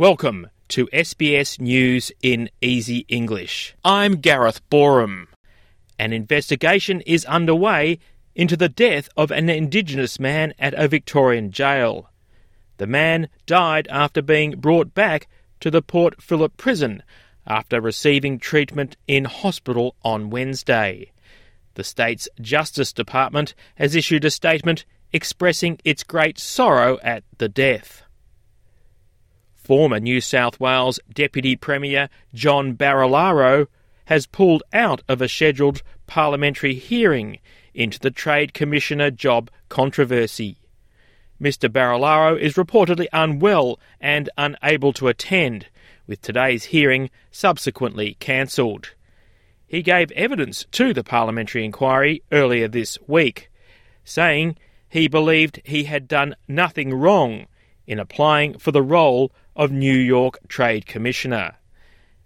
Welcome to SBS News in Easy English. I'm Gareth Boreham. An investigation is underway into the death of an Indigenous man at a Victorian jail. The man died after being brought back to the Port Phillip prison after receiving treatment in hospital on Wednesday. The state's Justice Department has issued a statement expressing its great sorrow at the death. Former New South Wales Deputy Premier John Barilaro has pulled out of a scheduled parliamentary hearing into the Trade Commissioner job controversy. Mr. Barilaro is reportedly unwell and unable to attend, with today's hearing subsequently cancelled. He gave evidence to the parliamentary inquiry earlier this week, saying he believed he had done nothing wrong in applying for the role of New York Trade Commissioner.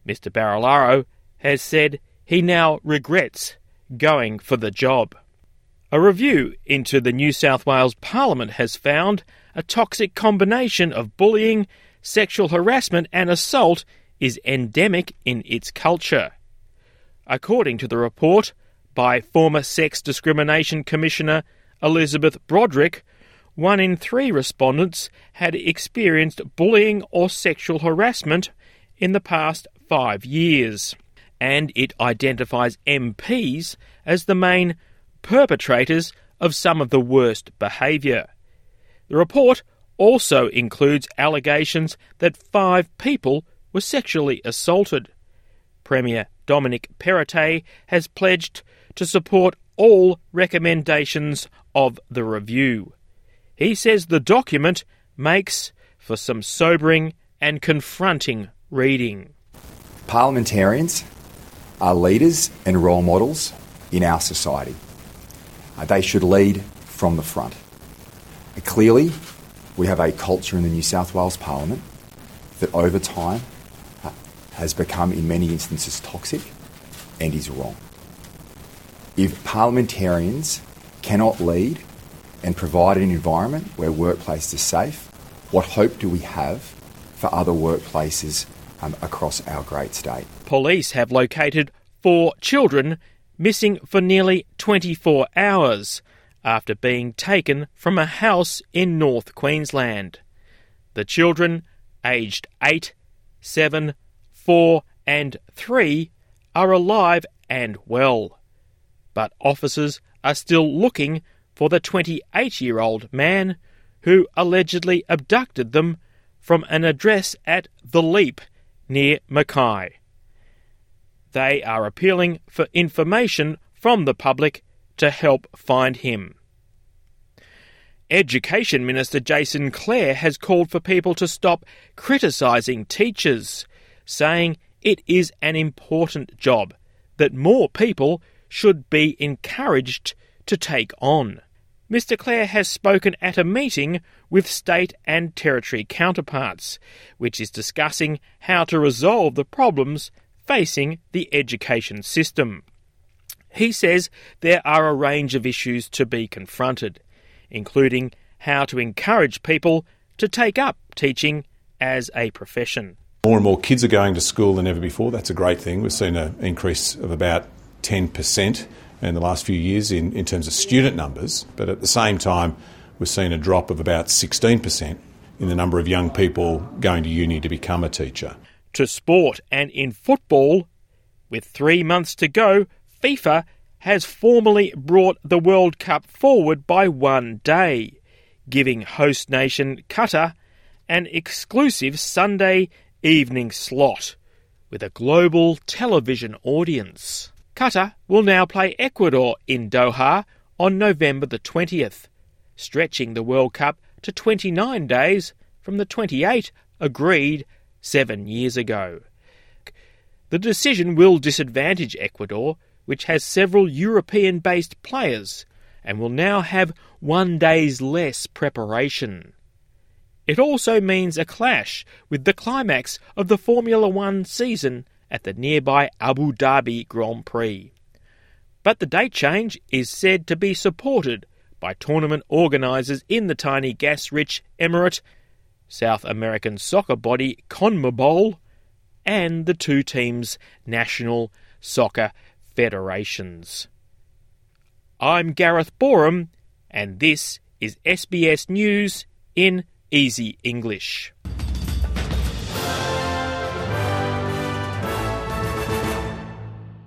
Mr. Barilaro has said he now regrets going for the job. A review into the New South Wales Parliament has found a toxic combination of bullying, sexual harassment, and assault is endemic in its culture. According to the report by former Sex Discrimination Commissioner Elizabeth Broderick, one in three respondents had experienced bullying or sexual harassment in the past five years, and it identifies MPs as the main perpetrators of some of the worst behaviour. The report also includes allegations that five people were sexually assaulted. Premier Dominic Perrottet has pledged to support all recommendations of the review. He says the document makes for some sobering and confronting reading. Parliamentarians are leaders and role models in our society. Uh, they should lead from the front. Uh, clearly, we have a culture in the New South Wales Parliament that over time uh, has become, in many instances, toxic and is wrong. If parliamentarians cannot lead and provide an environment where workplaces are safe, what hope do we have for other workplaces um, across our great state? Police have located four children missing for nearly 24 hours after being taken from a house in North Queensland. The children, aged 8, 7, 4, and 3, are alive and well. But officers are still looking for the 28 year old man who allegedly abducted them from an address at The Leap near Mackay. They are appealing for information from the public to help find him. Education Minister Jason Clare has called for people to stop criticising teachers, saying it is an important job that more people should be encouraged to take on. Mr. Clare has spoken at a meeting with state and territory counterparts, which is discussing how to resolve the problems facing the education system. He says there are a range of issues to be confronted, including how to encourage people to take up teaching as a profession. More and more kids are going to school than ever before. That's a great thing. We've seen an increase of about 10% in the last few years in, in terms of student numbers, but at the same time, we've seen a drop of about 16% in the number of young people going to uni to become a teacher. To sport and in football, with three months to go, FIFA has formally brought the World Cup forward by one day, giving host nation Qatar an exclusive Sunday evening slot with a global television audience. Qatar will now play Ecuador in Doha on November the 20th, stretching the World Cup to 29 days from the 28 agreed seven years ago. The decision will disadvantage Ecuador, which has several European based players and will now have one day's less preparation. It also means a clash with the climax of the Formula One season at the nearby Abu Dhabi Grand Prix. But the date change is said to be supported by tournament organisers in the tiny gas rich Emirate, South American soccer body CONMEBOL, and the two teams' national soccer federations. I'm Gareth Boreham, and this is SBS News in Easy English.